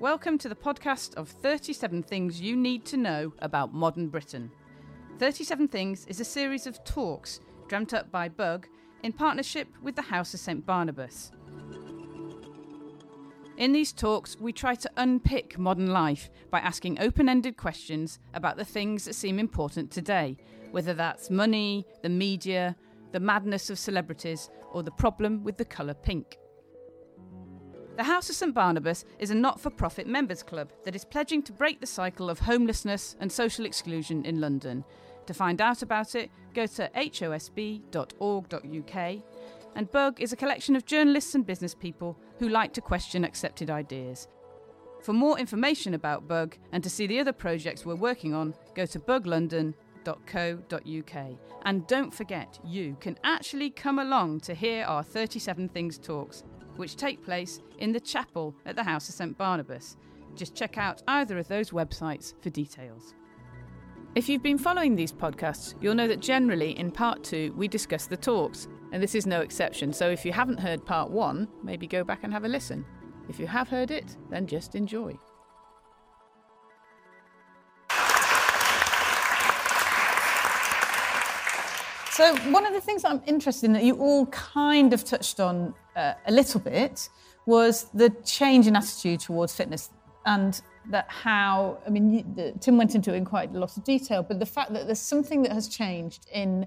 Welcome to the podcast of 37 Things You Need to Know About Modern Britain. 37 Things is a series of talks dreamt up by Bug in partnership with the House of St Barnabas. In these talks, we try to unpick modern life by asking open ended questions about the things that seem important today, whether that's money, the media, the madness of celebrities, or the problem with the colour pink. The House of St Barnabas is a not for profit members club that is pledging to break the cycle of homelessness and social exclusion in London. To find out about it, go to hosb.org.uk. And Bug is a collection of journalists and business people who like to question accepted ideas. For more information about Bug and to see the other projects we're working on, go to buglondon.co.uk. And don't forget, you can actually come along to hear our 37 Things talks which take place in the chapel at the House of St Barnabas. Just check out either of those websites for details. If you've been following these podcasts, you'll know that generally in part two we discuss the talks, and this is no exception. So if you haven't heard part one, maybe go back and have a listen. If you have heard it, then just enjoy. So, one of the things I'm interested in that you all kind of touched on uh, a little bit was the change in attitude towards fitness and that how, I mean, you, the, Tim went into it in quite a lot of detail, but the fact that there's something that has changed in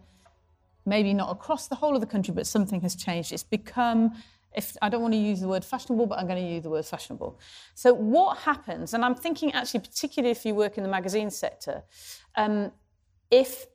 maybe not across the whole of the country, but something has changed. It's become if I don't want to use the word fashionable, but I'm going to use the word fashionable. So what happens, and I'm thinking actually, particularly if you work in the magazine sector, um, if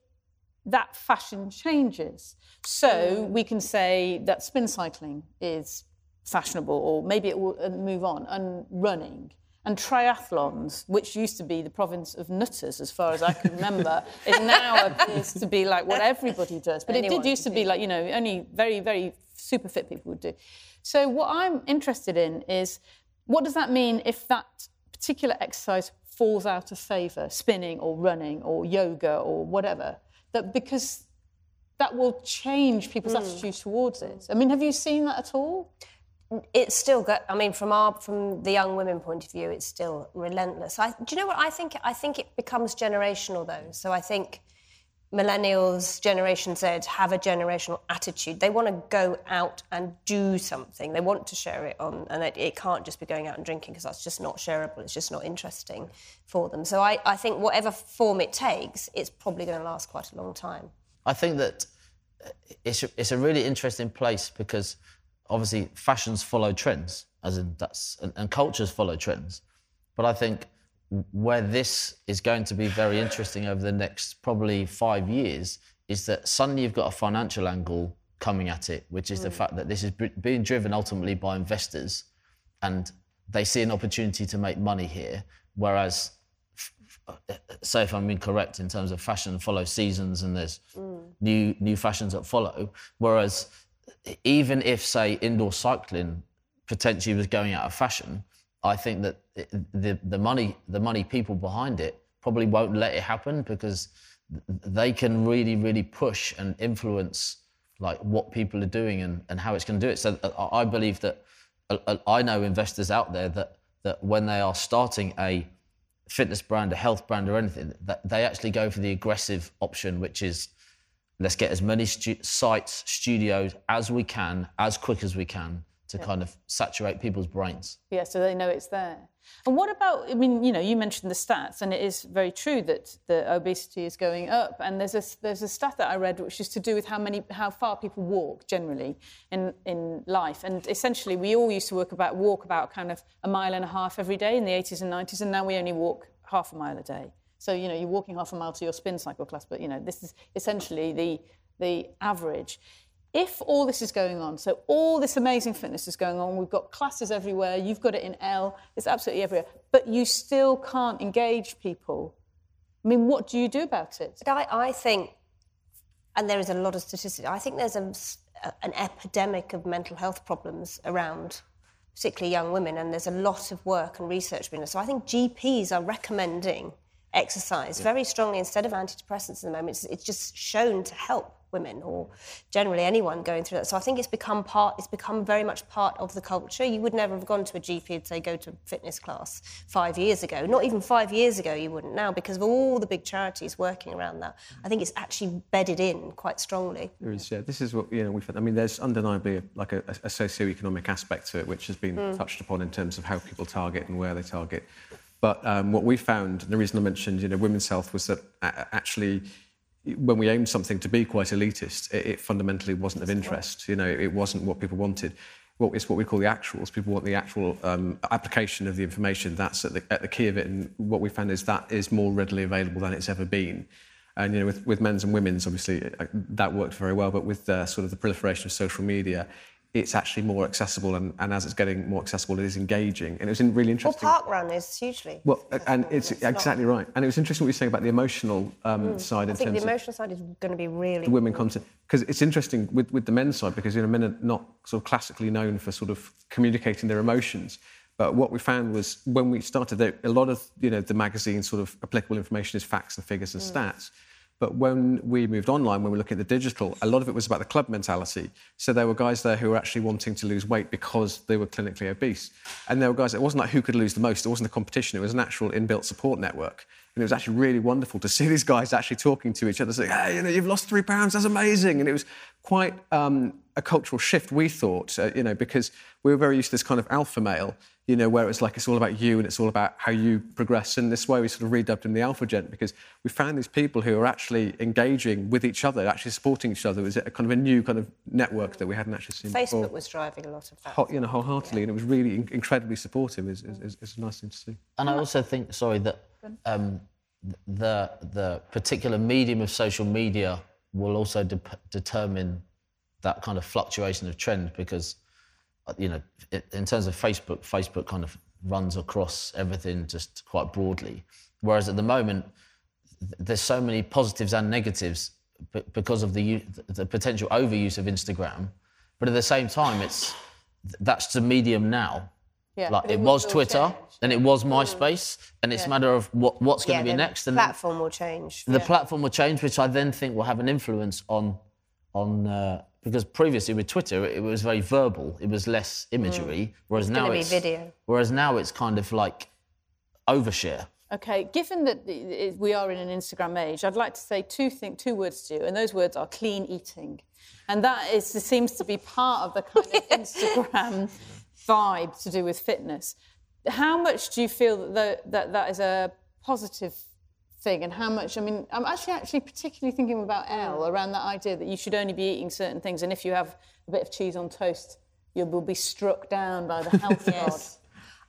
that fashion changes. So we can say that spin cycling is fashionable, or maybe it will uh, move on, and running. And triathlons, which used to be the province of nutters, as far as I can remember, it now appears to be like what everybody does. But Anyone it did used to be like, you know, only very, very super fit people would do. So, what I'm interested in is what does that mean if that particular exercise falls out of favour, spinning or running or yoga or whatever? that because that will change people's mm. attitudes towards it. I mean, have you seen that at all? It's still got. I mean, from our from the young women point of view, it's still relentless. I, do you know what I think? I think it becomes generational though. So I think millennials, Generation Z have a generational attitude. They want to go out and do something. They want to share it on, and it, it can't just be going out and drinking because that's just not shareable. It's just not interesting for them. So I, I think whatever form it takes, it's probably going to last quite a long time. I think that it's a, it's a really interesting place because obviously fashions follow trends, as in that's and, and cultures follow trends. But I think where this is going to be very interesting over the next probably five years is that suddenly you've got a financial angle coming at it, which is mm. the fact that this is being driven ultimately by investors and they see an opportunity to make money here. Whereas, say if I'm incorrect in terms of fashion follow seasons and there's mm. New new fashions that follow. Whereas, even if say indoor cycling potentially was going out of fashion, I think that the the money the money people behind it probably won't let it happen because they can really really push and influence like what people are doing and, and how it's going to do it. So uh, I believe that uh, uh, I know investors out there that that when they are starting a fitness brand, a health brand, or anything, that they actually go for the aggressive option, which is let's get as many stu- sites, studios as we can, as quick as we can, to yeah. kind of saturate people's brains. Yeah, so they know it's there. And what about, I mean, you know, you mentioned the stats, and it is very true that the obesity is going up. And there's a, there's a stat that I read which is to do with how many, how far people walk generally in, in life. And essentially, we all used to work about, walk about kind of a mile and a half every day in the 80s and 90s, and now we only walk half a mile a day. So, you know, you're walking half a mile to your spin cycle class, but, you know, this is essentially the, the average if all this is going on, so all this amazing fitness is going on, we've got classes everywhere, you've got it in Elle, it's absolutely everywhere, but you still can't engage people. I mean, what do you do about it? I, I think, and there is a lot of statistics, I think there's a, an epidemic of mental health problems around, particularly young women, and there's a lot of work and research being done. So I think GPs are recommending exercise yeah. very strongly instead of antidepressants at the moment. It's, it's just shown to help women or generally anyone going through that. So I think it's become part. It's become very much part of the culture. You would never have gone to a GP and say go to a fitness class five years ago. Not even five years ago you wouldn't now because of all the big charities working around that. I think it's actually bedded in quite strongly. There is, yeah. This is what you know. We've. I mean, there's undeniably like a, a socio-economic aspect to it, which has been mm. touched upon in terms of how people target and where they target. But um, what we found, and the reason I mentioned, you know, women's health was that actually when we aimed something to be quite elitist, it, it fundamentally wasn't of interest. You know, it wasn't what people wanted. It's what we call the actuals. People want the actual um, application of the information. That's at the, at the key of it. And what we found is that is more readily available than it's ever been. And you know, with, with men's and women's, obviously, uh, that worked very well. But with uh, sort of the proliferation of social media, it's actually more accessible, and, and as it's getting more accessible, it is engaging. And it was really interesting. Well, parkrun is hugely. Well, and it's, it's exactly not... right. And it was interesting what you were saying about the emotional um, mm. side. I think the emotional side is going to be really. The women content. Because it's interesting with, with the men's side, because you know, men are not sort of classically known for sort of communicating their emotions. But what we found was when we started, a lot of you know the magazine sort of applicable information is facts and figures and mm. stats. But when we moved online, when we look at the digital, a lot of it was about the club mentality. So there were guys there who were actually wanting to lose weight because they were clinically obese. And there were guys, it wasn't like who could lose the most, it wasn't a competition, it was an actual inbuilt support network. And it was actually really wonderful to see these guys actually talking to each other, saying, hey, you know, you've lost three pounds, that's amazing. And it was quite um, a cultural shift, we thought, uh, you know, because we were very used to this kind of alpha male you know, where it's like it's all about you and it's all about how you progress. And this way we sort of redubbed him the Alpha Gent because we found these people who are actually engaging with each other, actually supporting each other. It was a kind of a new kind of network that we hadn't actually seen before? Facebook before. was driving a lot of that. Hot, you know, wholeheartedly, yeah. and it was really in- incredibly supportive. It's, it's, it's, a nice thing to see. And I also think, sorry, that um, the the particular medium of social media will also de- determine that kind of fluctuation of trend because you know, in terms of Facebook, Facebook kind of runs across everything just quite broadly. Whereas at the moment, there's so many positives and negatives because of the the potential overuse of Instagram. But at the same time, it's that's the medium now. Yeah, like it, was Twitter, change. and it was. MySpace, mm. and it's yeah. a matter of what, what's going yeah, to be next. And the platform will change. The yeah. platform will change, which I then think will have an influence on on uh, because previously with Twitter it was very verbal, it was less imagery, mm. whereas it's now it's video. Whereas now it's kind of like overshare. Okay, given that we are in an Instagram age, I'd like to say two thing, two words to you, and those words are clean eating, and that is seems to be part of the kind of Instagram vibe to do with fitness. How much do you feel that that, that is a positive thing and how much i mean i'm actually actually particularly thinking about Elle around that idea that you should only be eating certain things and if you have a bit of cheese on toast you will be struck down by the health yes.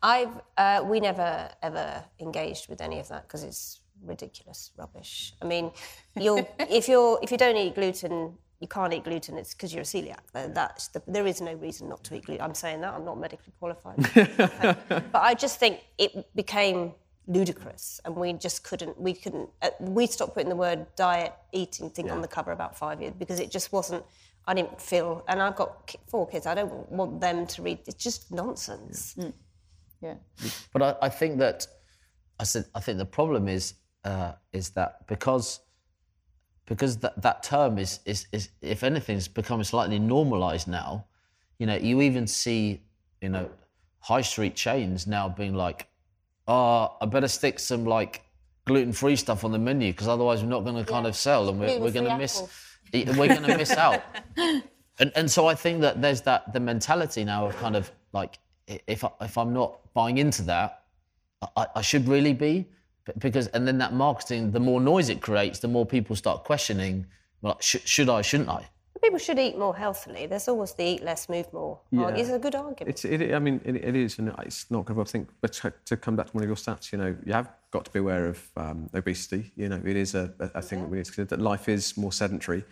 god i've uh, we never ever engaged with any of that because it's ridiculous rubbish i mean you'll if you're if you don't eat gluten you can't eat gluten, it's because you're a celiac. That's the, there is no reason not to eat gluten. I'm saying that, I'm not medically qualified. but I just think it became ludicrous and we just couldn't we couldn't uh, we stopped putting the word diet eating thing yeah. on the cover about five years because it just wasn't i didn't feel and i've got four kids i don't want them to read it's just nonsense yeah, mm. yeah. but I, I, think that i said i think the problem is uh, is that because because that, that term is, is is if anything has become slightly normalized now you know you even see you know high street chains now being like oh, I better stick some like gluten-free stuff on the menu because otherwise we're not going to kind of sell and we're, we're going to miss we're going to miss out. And, and so I think that there's that the mentality now of kind of like if I, if I'm not buying into that, I, I should really be because and then that marketing, the more noise it creates, the more people start questioning. Well, sh- should I? Shouldn't I? People should eat more healthily. There's always the eat less, move more. Yeah. It's a good argument. It's, it, I mean, it, it is, and it's not good. I think, but to, to, come back to one of your stats, you know, you have got to be aware of um, obesity. You know, it is a, a, a thing yeah. that we need to consider. That life is more sedentary.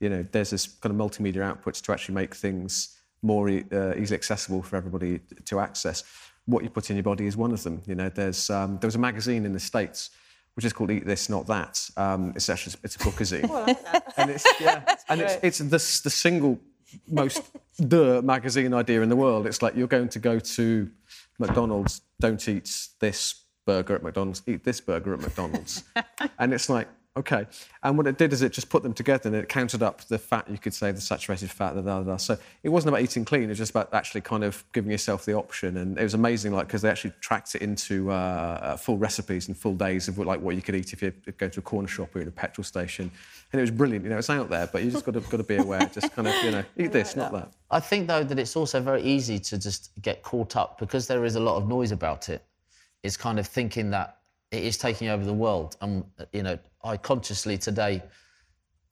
You know, there's this kind of multimedia outputs to actually make things more uh, easily accessible for everybody to access. What you put in your body is one of them. You know, there's um, there was a magazine in the states which is called Eat This, Not That. Um, it's actually it's a bookazine. well, like and it's yeah, and it's, it's the, the single most the magazine idea in the world. It's like you're going to go to McDonald's, don't eat this burger at McDonald's, eat this burger at McDonald's. and it's like, Okay. And what it did is it just put them together and it counted up the fat, you could say, the saturated fat, the da, da, da. So it wasn't about eating clean, it was just about actually kind of giving yourself the option. And it was amazing, like, because they actually tracked it into uh, full recipes and full days of what, like what you could eat if you go to a corner shop or in a petrol station. And it was brilliant. You know, it's out there, but you just got to, got to be aware. Just kind of, you know, eat this, not that. I think though that it's also very easy to just get caught up because there is a lot of noise about it. It's kind of thinking that it is taking over the world. And you know, I consciously today,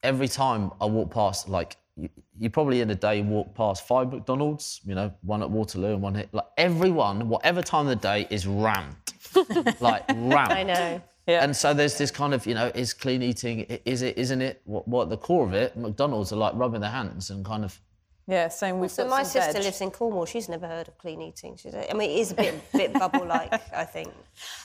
every time I walk past, like you, you probably in a day walk past five McDonald's, you know, one at Waterloo and one here. Like everyone, whatever time of the day, is rammed, like rammed. I know. Yeah. And so there's this kind of, you know, is clean eating, is it, isn't it? What, what at the core of it, McDonald's are like rubbing their hands and kind of Yeah, same with So my sister lives in Cornwall. She's never heard of clean eating. She's, I mean, it is a bit, bit bubble-like, I think.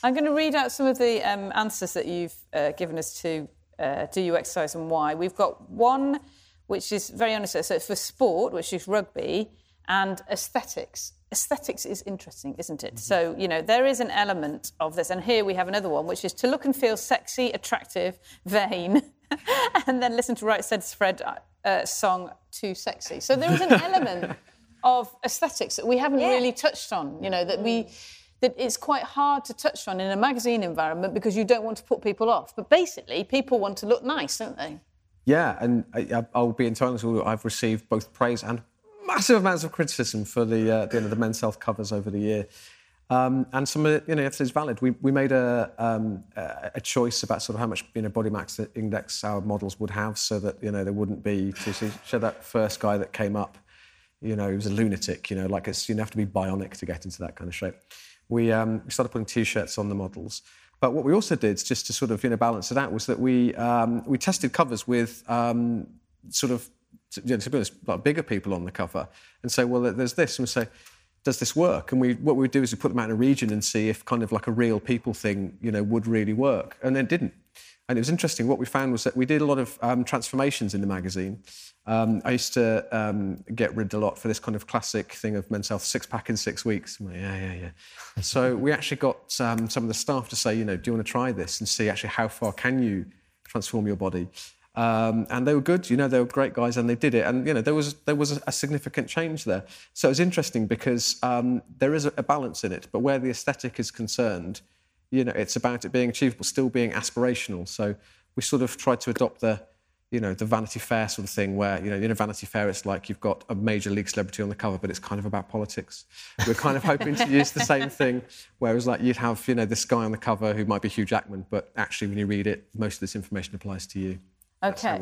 I'm going to read out some of the um, answers that you've uh, given us to uh, do you exercise and why. We've got one which is very honest. So it's for sport, which is rugby, and aesthetics. Aesthetics is interesting, isn't it? So, you know, there is an element of this. And here we have another one, which is to look and feel sexy, attractive, vain, and then listen to Right Said Fred uh, song Too Sexy. So there is an element of aesthetics that we haven't Yeah. really touched on, you know, that we that it's quite hard to touch on in a magazine environment because you don't want to put people off. But basically, people want to look nice, don't they? Yeah, and I, I- I'll be entirely honest with I've received both praise and massive amounts of criticism for the, uh, the, you know, the men's health covers over the year. Um, and some of it, you know, if it's valid. We, we made a, um, a choice about sort of how much you know, body mass index our models would have so that, you know, there wouldn't be, see- show that first guy that came up, you know, he was a lunatic, you know, like it's, you have to be bionic to get into that kind of shape. We, um, started putting T-shirts on the models. But what we also did, just to sort of, you know, balance it out, was that we, um, we tested covers with um, sort of, you know, to be honest, like bigger people on the cover and say, well, there's this. And we say, does this work? And we, what we would do is we put them out in a region and see if kind of like a real people thing, you know, would really work. And it didn't. And it was interesting. What we found was that we did a lot of um, transformations in the magazine. Um, I used to um, get rid a lot for this kind of classic thing of men's health, six pack in six weeks. I'm like, yeah, yeah, yeah. so we actually got um, some of the staff to say, you know, do you want to try this and see actually how far can you transform your body? Um, and they were good, you know, they were great guys, and they did it. And you know, there was there was a significant change there. So it was interesting because um, there is a, a balance in it, but where the aesthetic is concerned, you know, it's about it being achievable, still being aspirational. So we sort of tried to adopt the, you know, the Vanity Fair sort of thing, where you know, in a Vanity Fair, it's like you've got a major league celebrity on the cover, but it's kind of about politics. We're kind of hoping to use the same thing, whereas like you'd have, you know, this guy on the cover who might be Hugh Jackman, but actually when you read it, most of this information applies to you. Okay.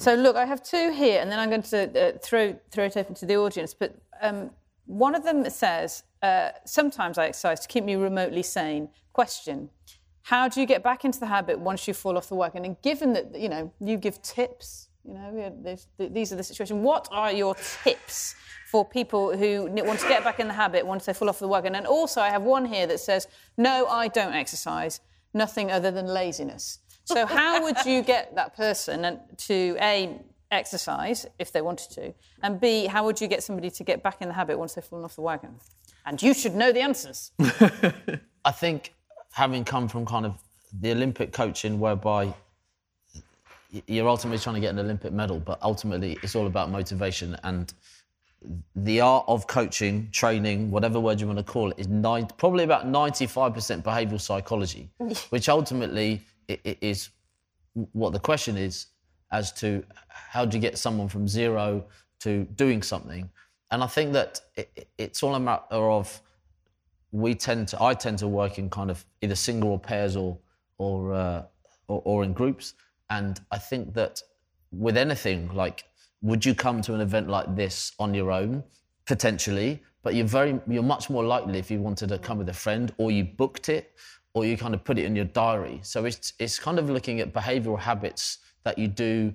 So look, I have two here, and then I'm going to uh, throw throw it open to the audience. But um, one of them says, uh, "Sometimes I exercise to keep me remotely sane." Question: How do you get back into the habit once you fall off the wagon? And given that you know you give tips, you know yeah, there's- th- these are the situations. What are your tips for people who want to get back in the habit once they fall off the wagon? And also, I have one here that says, "No, I don't exercise. Nothing other than laziness." So how would you get that person and- to a exercise if they wanted to, and b how would you get somebody to get back in the habit once they've fallen off the wagon? And you should know the answers. I think having come from kind of the Olympic coaching, whereby you're ultimately trying to get an Olympic medal, but ultimately it's all about motivation and the art of coaching, training, whatever word you want to call it, is nine, probably about 95% behavioural psychology, which ultimately is what the question is as to how do you get someone from zero to doing something. And I think that it, it- it's all a matter of we tend to I tend to work in kind of either single or pairs or or uh, or, or in groups, and I think that with anything like would you come to an event like this on your own? Potentially but you're very you're much more likely if you wanted to come with a friend or you booked it or you kind of put it in your diary so it's it's kind of looking at behavioral habits that you do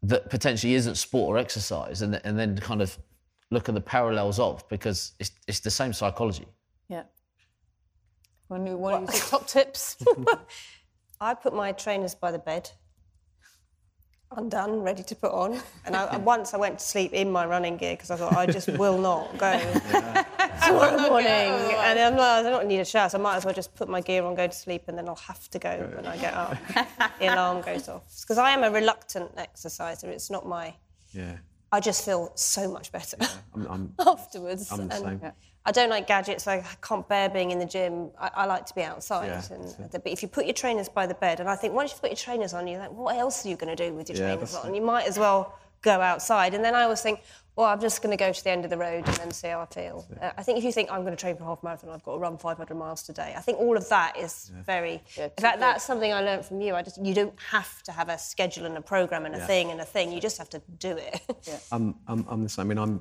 that potentially isn't sport or exercise and, and then kind of look at the parallels of because it's, it's the same psychology Yeah. One of one of your top tips. I put my trainers by the bed, undone, ready to put on. And I, once I went to sleep in my running gear because I thought I just will not go. tomorrow morning, and I'm like, I don't need a shower, so I might as well just put my gear on, go to sleep, and then I'll have to go when I get up. the alarm goes off because I am a reluctant exerciser. It's not my. Yeah. I just feel so much better I'm, I'm, afterwards. I'm the and same. I don't like gadgets. I can't bear being in the gym. I, I like to be outside. Yeah, and, but if you put your trainers by the bed, and I think once you've got your trainers on, you're like, what else are you going to do with your Yeah, trainers on? You might as well go outside. And then I always think, well, I'm just going to go to the end of the road and then see how I feel. Uh, I think if you think I'm going to train for a half marathon, I've got to run 500 miles today. I think all of that is very. in fact, that's something I learned from you. I just you don't have to have a schedule and a program and a Yeah. thing and a thing. You just have to do it. I'm, I'm, I'm the same. I mean, I'm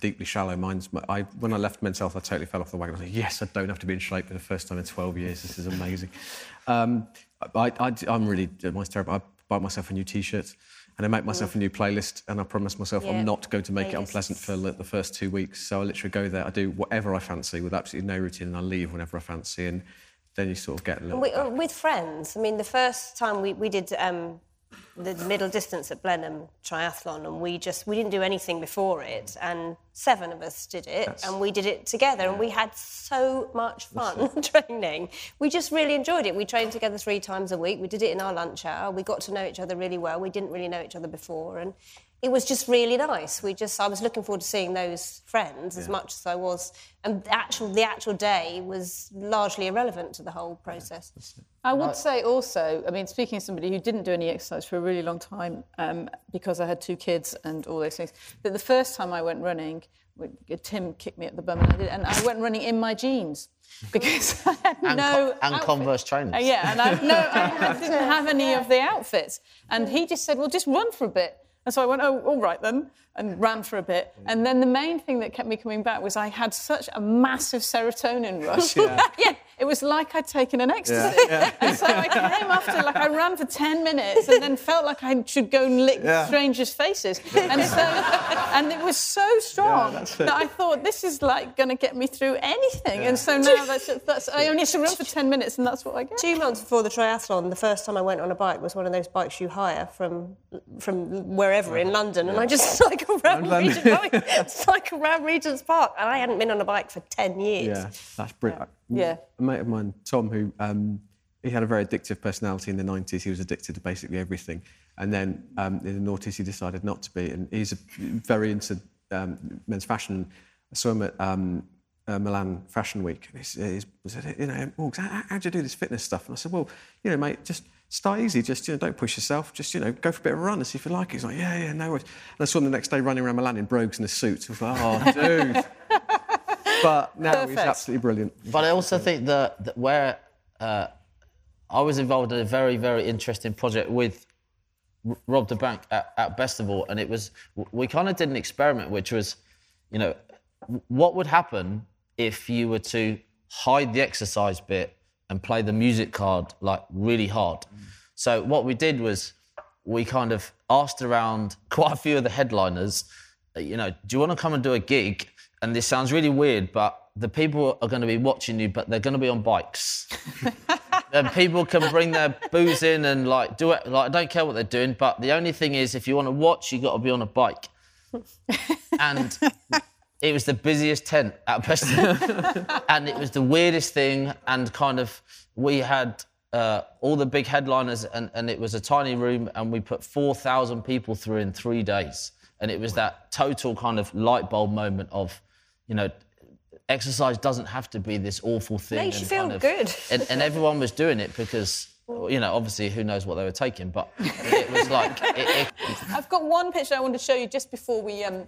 deeply shallow. Mine's, my- I, when I left men's health, I totally fell off the wagon. I was like, yes, I don't have to be in shape for the first time in 12 years. This is amazing. Um, I, I, I'm really, mine's terrible. I buy myself a new T-shirt and I make myself a new playlist and I promise myself Yeah. I'm not going to make it unpleasant for the first two weeks. So I literally go there, I do whatever I fancy with absolutely no routine and I leave whenever I fancy and then you sort of get a little We, bit uh, with friends, I mean, the first time we, we did um, the middle distance at Blenheim triathlon, and we just we didn't do anything before it, and seven of us did it, and we did it together, and we had so much fun training. We just really enjoyed it. We trained together three times a week. We did it in our lunch hour. We got to know each other really well. We didn't really know each other before, and it was just really nice. We just I was looking forward to seeing those friends as much as I was, and the actual the actual day was largely irrelevant to the whole process. I would say also, I mean, speaking as somebody who didn't do any exercise for a really long time um, because I had two kids and all those things, that the first time I went running, Tim kicked me at the bum and I, did, and I went running in my jeans because I had And, no co- and outfit. Converse trainers. Uh, yeah, and I, no, I didn't have any of the outfits. And he just said, well, just run for a bit. And so I went, oh, all right then, and ran for a bit. And then the main thing that kept me coming back was I had such a massive serotonin rush. Yeah, it was like I'd taken an ecstasy. And so I came after, like I ran for 10 minutes and then felt like I should go and lick Yeah. strangers' faces. And so, and it was so strong that's that I thought, this is like going to get me through anything. And so now that's, that's, I only have to run for 10 minutes and that's what I get. Two months before the triathlon, the first time I went on a bike was one of those bikes you hire from from wherever in London, and I just cycled around, London. Regent, cycled around Regent's Park, and I hadn't been on a bike for ten years. Yeah, that's brilliant. Yeah. A mate of mine, Tom, who um, he had a very addictive personality in the 90s. He was addicted to basically everything. And then um, in the noughties, he decided not to be. And he's a, very into um, men's fashion. I saw him at um, uh, Milan Fashion Week. And he's, he's, he said, you know, Morgs, how, how do you do this fitness stuff? And I said, well, you know, mate, just start easy. Just, you know, don't push yourself. Just, you know, go for a bit of a run and see if you like it. He's like, yeah, yeah, no worries. And I saw him the next day running around Milan in brogues and a suit. I was like, oh, dude. but now he's absolutely brilliant. But I also think that, that where uh, I was involved in a very, very interesting project with R- Rob da Bank at, at Bestival, and it was we kind of did an experiment, which was, you know, what would happen if you were to hide the exercise bit and play the music card like really hard. So what we did was we kind of asked around quite a few of the headliners, you know, do you want to come and do a gig? And this sounds really weird, but the people are going to be watching you, but they're going to be on bikes. and people can bring their booze in and like do it. Like I don't care what they're doing, but the only thing is, if you want to watch, you got to be on a bike. and it was the busiest tent at Preston, and it was the weirdest thing. And kind of, we had uh, all the big headliners, and, and it was a tiny room, and we put four thousand people through in three days. And it was that total kind of light bulb moment of, you know, exercise doesn't have to be this awful thing. Makes you feel kind of- good. And, and everyone was doing it because, you know, obviously who knows what they were taking, but it was like, it, it, I've got one picture I want to show you just before we. Um,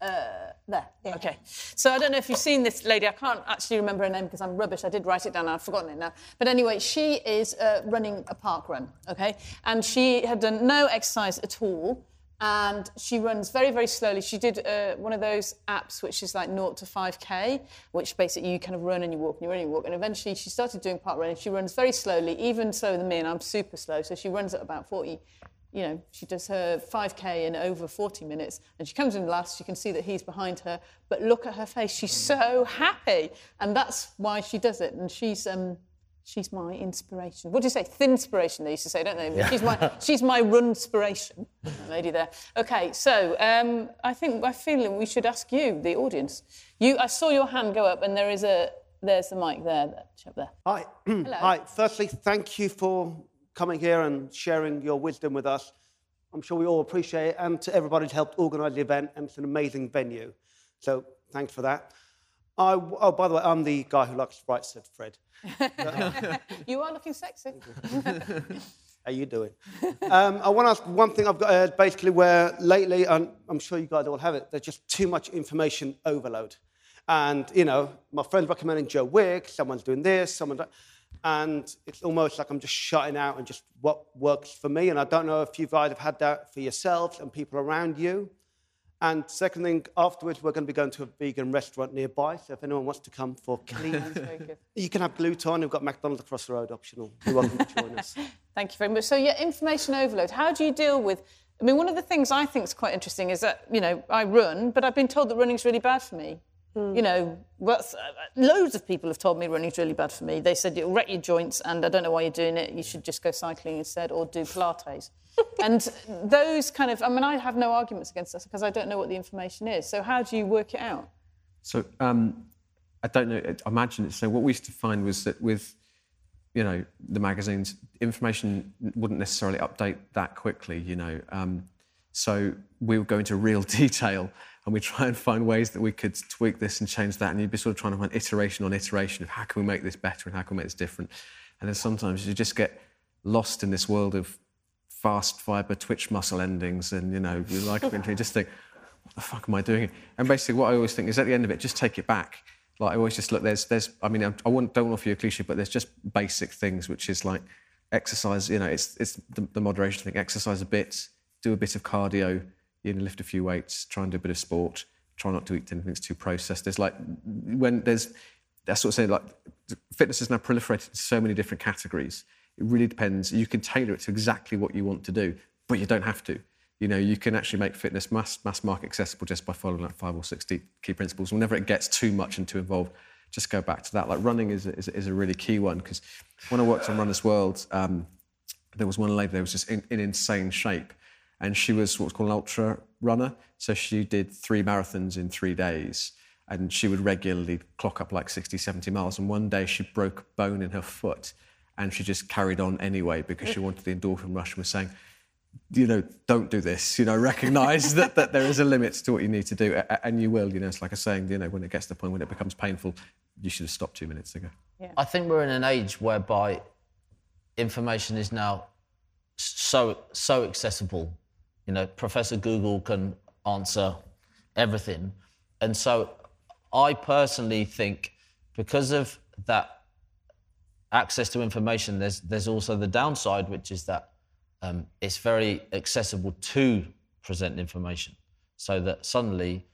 uh, there. Okay. So I don't know if you've seen this lady. I can't actually remember her name because I'm rubbish. I did write it down. I've forgotten it now. But anyway, she is uh, running a park run. Okay. And she had done no exercise at all. And she runs very, very slowly. She did uh, one of those apps which is like 0 to 5K, which basically you kind of run and you walk and you run and you walk. And eventually she started doing park running. She runs very slowly, even slower than me, and I'm super slow. So she runs at about 40 you know, she does her 5K in over 40 minutes and she comes in last. You can see that he's behind her, but look at her face. She's so happy. And that's why she does it. And she's, um, She's my inspiration. What do you say? Thin inspiration, they used to say, don't they? She's my she's my run inspiration. Lady there. Okay, so um, I think I feel we should ask you, the audience. You, I saw your hand go up, and there is a there's the mic there, up there. Hi. Hello. Hi. Firstly, thank you for coming here and sharing your wisdom with us. I'm sure we all appreciate it, and to everybody who's helped organise the event, and it's an amazing venue. So thanks for that. I, oh, by the way, I'm the guy who likes to write, said Fred. you are looking sexy. How you doing? um, I want to ask one thing I've got uh, basically where lately, and I'm sure you guys all have it, there's just too much information overload. And, you know, my friend's recommending Joe Wicks, someone's doing this, someone's... And it's almost like I'm just shutting out and just what works for me. And I don't know if you guys have had that for yourselves and people around you. And second thing, afterwards, we're going to be going to a vegan restaurant nearby. So if anyone wants to come for clean, you can have gluten. We've got McDonald's across the road, optional. You're welcome to join us. Thank you very much. So, yeah, information overload. How do you deal with? I mean, one of the things I think is quite interesting is that you know I run, but I've been told that running's really bad for me. Mm. You know, well, uh, loads of people have told me running's really bad for me. They said it'll wreck your joints, and I don't know why you're doing it. You should just go cycling instead or do Pilates. and those kind of, I mean, I have no arguments against this because I don't know what the information is. So how do you work it out? So um, I don't know. I imagine it's so. What we used to find was that with, you know, the magazines, information wouldn't necessarily update that quickly. You know, um, so we would go into real detail and we try and find ways that we could tweak this and change that. And you'd be sort of trying to find iteration on iteration of how can we make this better and how can we make this different. And then sometimes you just get lost in this world of fast fiber twitch muscle endings and, you know, you like you just think, what the fuck am I doing? And basically what I always think is at the end of it, just take it back. Like I always just look, there's, there's I mean, I don't offer you a cliche, but there's just basic things, which is like exercise, you know, it's, it's the, the moderation thing, exercise a bit, do a bit of cardio, you know, lift a few weights, try and do a bit of sport, try not to eat anything that's too processed. There's like, when there's, that's sort of saying like, fitness is now proliferated in so many different categories. It really depends. You can tailor it to exactly what you want to do, but you don't have to. You know, you can actually make fitness mass, mass market accessible just by following like five or six key principles. Whenever it gets too much and too involved, just go back to that. Like running is a, is a, is a really key one because when I worked on Runner's World, um, there was one lady that was just in, in insane shape and she was what's called an ultra runner. So she did three marathons in three days, and she would regularly clock up like 60, 70 miles. And one day she broke a bone in her foot, and she just carried on anyway because she wanted the endorphin rush and was saying, you know, don't do this. You know, recognise that, that there is a limit to what you need to do, and you will. You know, it's like a saying. You know, when it gets to the point when it becomes painful, you should have stopped two minutes ago. Yeah. I think we're in an age whereby information is now so so accessible you know, Professor Google can answer everything. And so I personally think because of that access to information, there's, there's also the downside, which is that um, it's very accessible to present information so that suddenly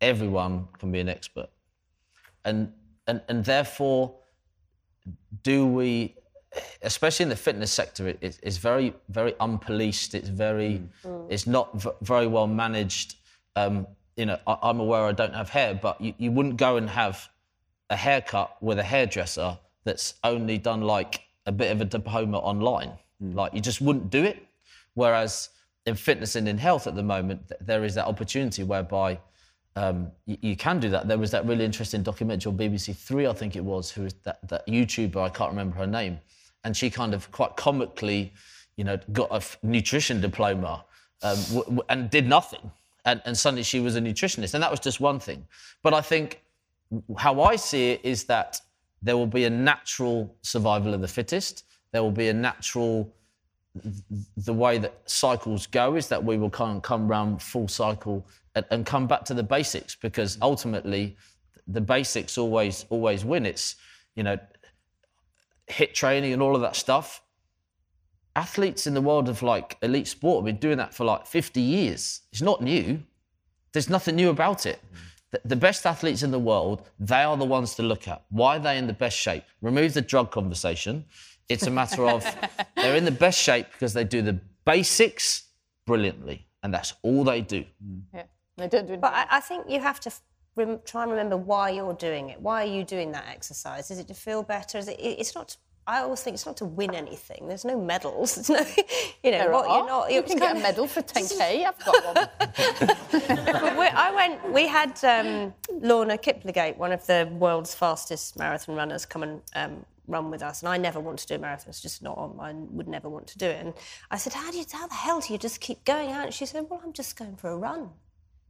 everyone can be an expert. And, and, and therefore, do we especially in the fitness sector, it, it's very, very unpoliced. It's very, mm. it's not v- very well managed. Um, you know, I, am aware I don't have hair, but you, you wouldn't go and have a haircut with a hairdresser that's only done like a bit of a diploma online. Mm. Like you just wouldn't do it. Whereas in fitness and in health at the moment, there is that opportunity whereby um, you, you, can do that. There was that really interesting documentary on BBC Three, I think it was, who was that, that YouTuber, I can't remember her name, and she kind of quite comically, you know, got a f- nutrition diploma um, w- w- and did nothing. And, and suddenly she was a nutritionist. And that was just one thing. But I think how I see it is that there will be a natural survival of the fittest. There will be a natural, the way that cycles go is that we will kind of come round full cycle and, and come back to the basics because ultimately the basics always always win. It's you know HIIT training and all of that stuff. Athletes in the world of like elite sport have been doing that for like 50 years. It's not new. There's nothing new about it. The, the best athletes in the world, they are the ones to look at. Why are they in the best shape? Remove the drug conversation. It's a matter of they're in the best shape because they do the basics brilliantly, and that's all they do. Yeah, they don't do. But I, I think you have to rem- try and remember why you're doing it. Why are you doing that exercise? Is it to feel better? Is it? It's not I always think it's not to win anything. There's no medals. It's no, you know, what, you're not. you you're can get a medal for 10k. I've got one. We, I went. We had um, Lorna Kiplagat, one of the world's fastest marathon runners, come and um, run with us. And I never want to do a marathon. It's just not on. I would never want to do it. And I said, "How do you? How the hell do you just keep going out?" And she said, "Well, I'm just going for a run."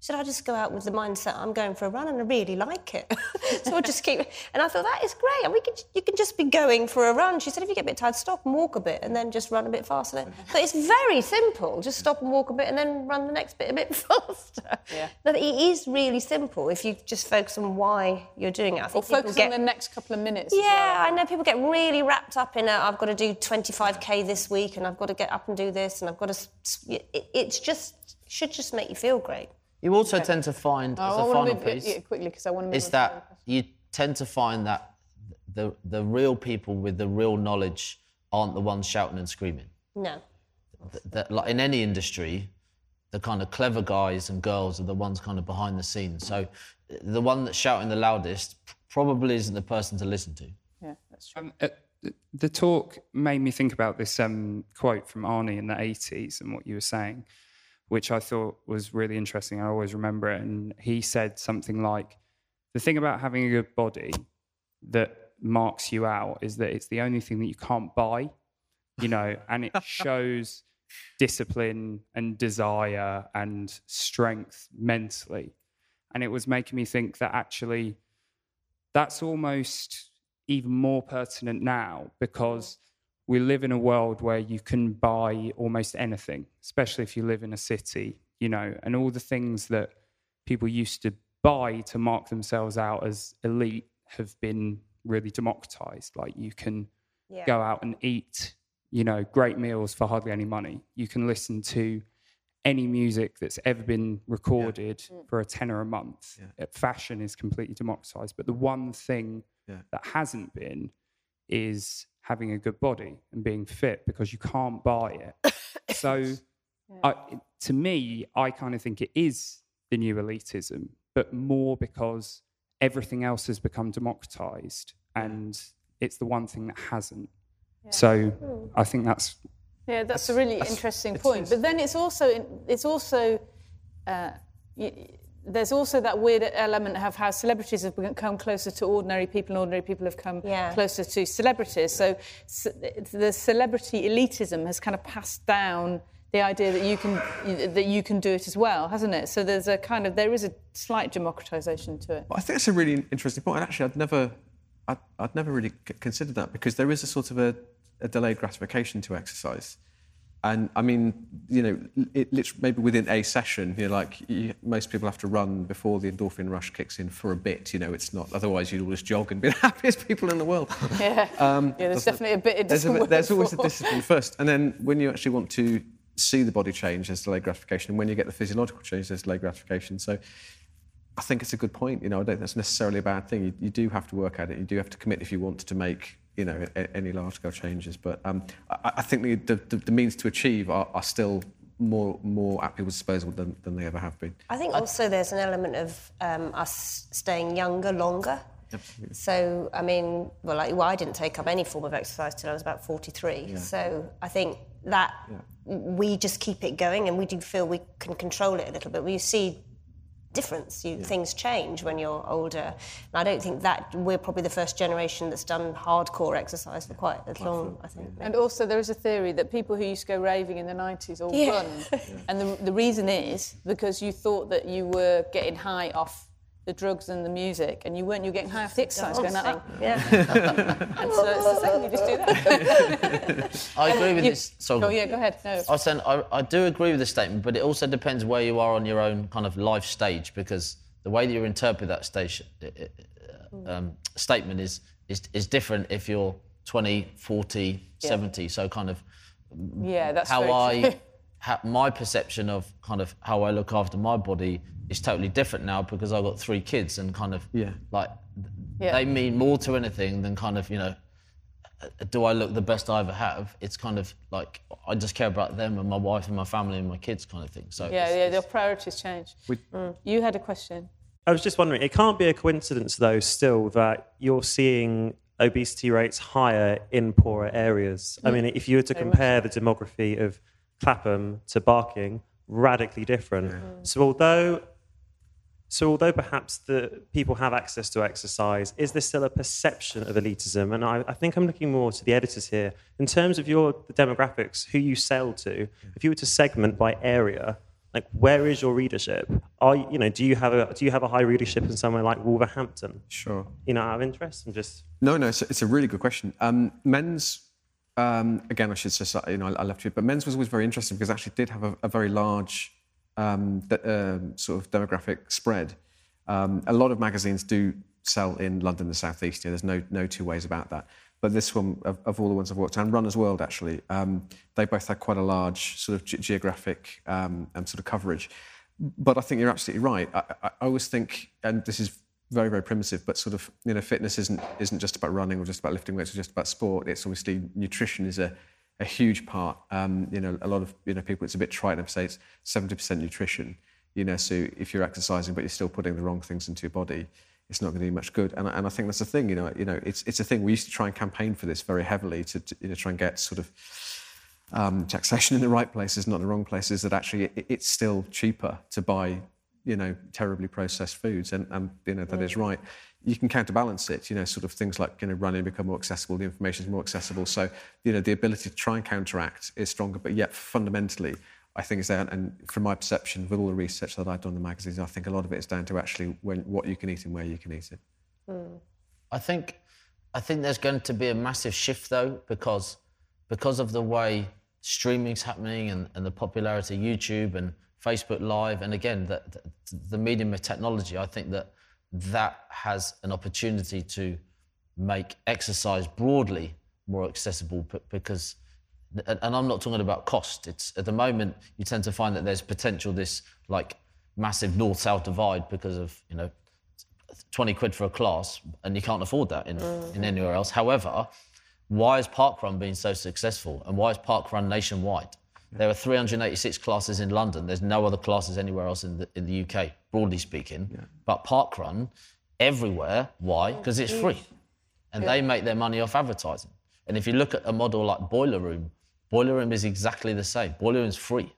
Said, I just go out with the mindset I'm going for a run and I really like it. so I'll just keep, and I thought that is great. And we can, you can just be going for a run. She said, if you get a bit tired, stop and walk a bit and then just run a bit faster. But it's very simple. Just stop and walk a bit and then run the next bit a bit faster. Yeah. But it is really simple if you just focus on why you're doing it. I Or think people focus get, on the next couple of minutes. yeah, well. I know people get really wrapped up in it. I've got to do 25k this week, and I've got to get up and do this, and I've got to. it- It's just should just make you feel great. You also tend to find, Oh, as I a wanna final move- piece, yeah, quickly because I want to is on to that you tend to find that the the real people with the real knowledge aren't the ones shouting and screaming. No. Th- That, like in any industry, the kind of clever guys and girls are the ones kind of behind the scenes. So the one that's shouting the loudest probably isn't the person to listen to. Yeah, that's true. Um, uh, the talk made me think about this um, quote from Arnie in the 80s and what you were saying, which I thought was really interesting. I always remember it. And he said something like, The thing about having a good body that marks you out is that it's the only thing that you can't buy, you know, and it shows discipline and desire and strength mentally. And it was making me think that actually that's almost even more pertinent now because we live in a world where you can buy almost anything, especially if you live in a city, you know, and all the things that people used to buy to mark themselves out as elite have been really democratized. Like you can Yeah. go out and eat, you know, great meals for hardly any money. You can listen to any music that's ever been recorded for a tenner a month. Uh, Fashion is completely democratized. But the one thing Yeah. that hasn't been is having a good body and being fit because you can't buy it. so, I, to me, I kind of think it is the new elitism, but more because everything else has become democratized and it's the one thing that hasn't. So, I think that's Yeah, that's, a really interesting point. But then it's also it's also uh, there's also that weird element of how celebrities have become closer to ordinary people, and ordinary people have come Yeah. closer to celebrities. So c- the celebrity elitism has kind of passed down the idea that you can that you can do it as well, hasn't it? So there's a kind of there is a slight democratization to it. Well, I think that's a really interesting point. And actually, I'd never, I'd, I'd never really considered that because there is a sort of a, a delayed gratification to exercise. And I mean, you know, it maybe within a session, you know, like you, most people have to run before the endorphin rush kicks in for a bit. You know, it's not otherwise you'd all just jog and be the happiest people in the world. Yeah, Um, yeah. There's definitely a bit. It there's, a doesn't bit- work there's always a discipline first, and then when you actually want to see the body change, there's delayed gratification, and when you get the physiological change, there's delayed gratification. So I think it's a good point. You know, I don't think that's necessarily a bad thing. You, you do have to work at it. You do have to commit if you want to make you know any large scale changes. But um, I, I think the, the, the means to achieve are, are still more more at people's disposal than, than they ever have been. I think also there's an element of um, us staying younger longer. Absolutely. So, I mean, well, like, well, I didn't take up any form of exercise till I was about 43. So, I think that we just keep it going and we do feel we can control it a little bit. We see difference. You, Things change when you're older. And I don't think that we're probably the first generation that's done hardcore exercise for quite as long, I think. And also, there is a theory that people who used to go raving in the 90s all Yeah. run. And the, the reason is because you thought that you were getting high off the drugs and the music, and you weren't. You were getting high off the exercise, going like that. Yeah. And so it's the same. You just do that. I agree with You- this. So oh yeah, go ahead. No. I was saying I, I do agree with the statement, but it also depends where you are on your own kind of life stage because the way that you interpret that station, uh, um, statement is, is is different if you're 20, 40, 70. So kind of Yeah, that's how very I, true. ha, my perception of kind of how I look after my body is totally different now because I've got three kids and kind of Yeah. like Yeah. they mean more to anything than kind of you know uh, do I look the best I ever have? It's kind of like I just care about them and my wife and my family and my kids kind of thing. So Yeah, it's- yeah. it's- Your priorities change. Mm. You had a question. I was just wondering, it can't be a coincidence, though, still, that you're seeing obesity rates higher in poorer areas. I mean, if you were to compare the demography of Clapham to Barking, radically different. So although so although perhaps the people have access to exercise, is there still a perception of elitism? And I, I think I'm looking more to the editors here. In terms of your the demographics, who you sell to, if you were to segment by area, like where is your readership? Are you, you know, do you have a do you have a high readership in somewhere like Wolverhampton? Sure. You know, out of interest and just No, no, it's, it's a really good question. Um, men's, um, again, I should say, you know, I, I left you, but men's was always very interesting because it actually did have a, a very large um, de- um, sort of demographic spread. Um, a lot of magazines do sell in London, the southeast. Yeah, there's no no two ways about that. But this one, of, of all the ones I've worked, and Runner's World actually, um, they both had quite a large sort of ge- geographic um, sort of coverage. But I think you're absolutely right. I, I, I always think, and this is very very primitive, but sort of you know, fitness isn't isn't just about running or just about lifting weights or just about sport. It's obviously nutrition is a a huge part. Um, you know, a lot of you know people. It's a bit trite to say it's seventy percent nutrition. You know, so if you're exercising but you're still putting the wrong things into your body, it's not going to do much good. And, and I think that's the thing. You know, you know, it's it's a thing. We used to try and campaign for this very heavily to, to you know try and get sort of um, taxation in the right places, not the wrong places. That actually it, it's still cheaper to buy you know terribly processed foods, and, and you know that is right. You can counterbalance it. You know, sort of things like you know running become more accessible, the information is more accessible. So you know the ability to try and counteract is stronger, but yet fundamentally. I think it's there, and from my perception, with all the research that I've done in the magazines, I think a lot of it is down to actually when, what you can eat and where you can eat it. Hmm. I think I think there's going to be a massive shift though because because of the way streaming's happening and, and the popularity of YouTube and Facebook Live and again the, the, the medium of technology. I think that that has an opportunity to make exercise broadly more accessible because and I'm not talking about cost. It's at the moment you tend to find that there's potential this like massive north-south divide because of you know 20 quid for a class and you can't afford that in, in mm. anywhere else. However, why is Parkrun being so successful and why is Parkrun nationwide? There are 386 classes in London. There's no other classes anywhere else in the, in the UK, broadly speaking. But Parkrun, everywhere. Why? Because it's free. And they make their money off advertising. And if you look at a model like Boiler Room, Boiler Room is exactly the same. Boiler Room is free.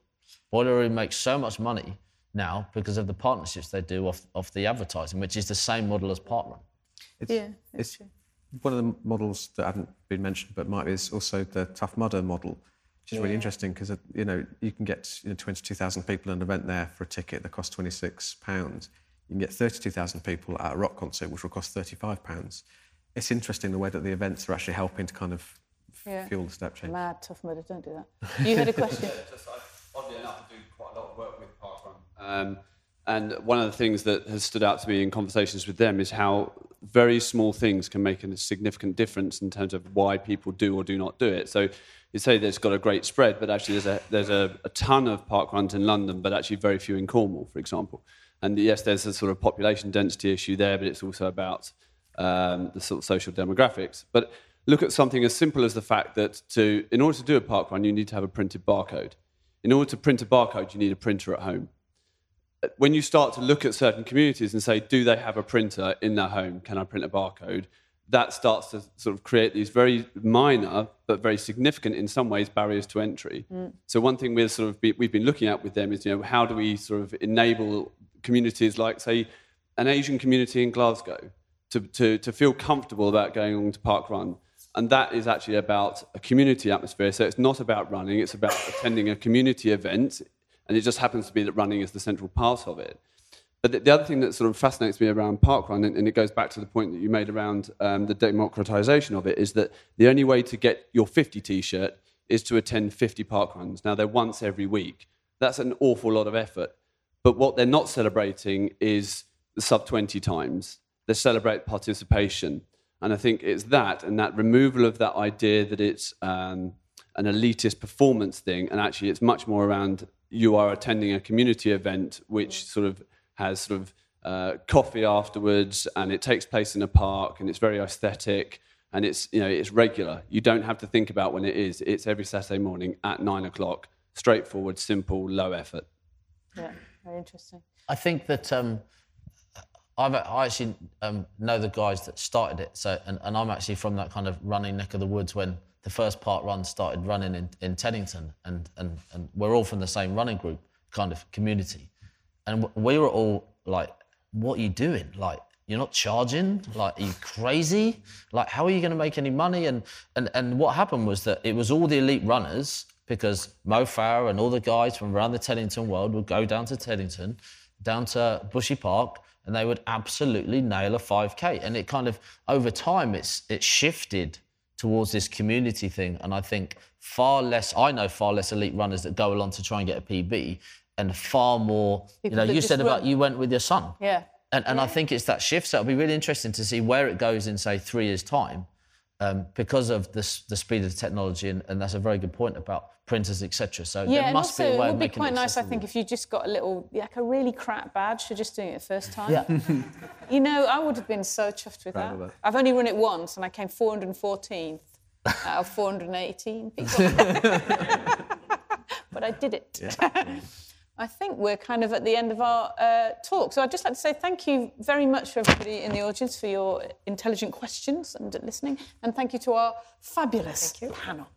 Boiler Room makes so much money now because of the partnerships they do off, off the advertising, which is the same model as Parkrun. It's, Yeah, it's one of the models that haven't been mentioned, but might is also the Tough Mudder model, which is really interesting because you know you can get you know 22,000 people at an event there for a ticket that costs 26 pounds. You can get 32,000 people at a rock concert, which will cost 35 pounds. It's interesting the way that the events are actually helping to kind of f- Yeah. fuel the step change. Mad tough mudder, don't do that. You had a question. just I, oddly enough, I do quite a lot of work with Parkrun. Um, and one of the things that has stood out to me in conversations with them is how very small things can make a significant difference in terms of why people do or do not do it. So you say there's got a great spread, but actually there's a, there's a, a ton of parkruns in London, but actually very few in Cornwall, for example. And yes, there's a sort of population density issue there, but it's also about um, the sort of social demographics. But look at something as simple as the fact that to, in order to do a park run, you need to have a printed barcode. In order to print a barcode, you need a printer at home. When you start to look at certain communities and say, do they have a printer in their home? Can I print a barcode? That starts to sort of create these very minor but very significant, in some ways, barriers to entry. Mm. So one thing we're sort of be, we've been looking at with them is, you know, how do we sort of enable communities like, say, an Asian community in Glasgow to, to, to feel comfortable about going on to Park Run. And that is actually about a community atmosphere. So it's not about running, it's about attending a community event. And it just happens to be that running is the central part of it. But the, the other thing that sort of fascinates me around Parkrun, and, and it goes back to the point that you made around um, the democratization of it, is that the only way to get your 50 t shirt is to attend 50 parkruns. Now, they're once every week. That's an awful lot of effort. But what they're not celebrating is the sub 20 times. They celebrate participation. And I think it's that and that removal of that idea that it's um, an elitist performance thing. And actually, it's much more around you are attending a community event which sort of has sort of uh, coffee afterwards and it takes place in a park and it's very aesthetic and it's you know it's regular you don't have to think about when it is it's every saturday morning at nine o'clock straightforward simple low effort Yeah, very interesting. I think that um, I've, I actually um, know the guys that started it. So, and, and I'm actually from that kind of running neck of the woods when the first park run started running in, in Teddington, and, and, and we're all from the same running group kind of community. And we were all like, what are you doing? Like, you're not charging? Like, are you crazy? Like, how are you going to make any money? And, and, and what happened was that it was all the elite runners because Mo Farah and all the guys from around the Teddington world would go down to Teddington, down to Bushy Park, and they would absolutely nail a 5K. And it kind of, over time, it's, it shifted towards this community thing. And I think far less, I know far less elite runners that go along to try and get a PB, and far more, you know, you said about run. you went with your son. Yeah. And, and I think it's that shift. So it'll be really interesting to see where it goes in, say, three years' time, um, because of the, the speed of the technology. And, and that's a very good point about printers, etc. So Yeah, there and must also be a way it would be quite nice, I think, if you just got a little, like a really crap badge for just doing it the first time. Yeah. You know, I would have been so chuffed with Proud that. that. I've only run it once, and I came 414th out of 418 people. but I did it. I think we're kind of at the end of our uh, talk. So I'd just like to say thank you very much for everybody in the audience for your intelligent questions and listening. And thank you to our fabulous thank you. panel.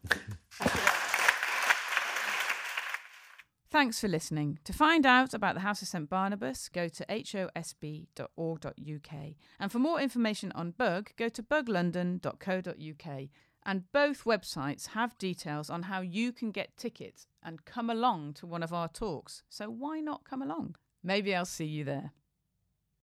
Thanks for listening. To find out about the House of St Barnabas, go to hosb.org.uk. And for more information on Bug, go to buglondon.co.uk. And both websites have details on how you can get tickets and come along to one of our talks. So why not come along? Maybe I'll see you there.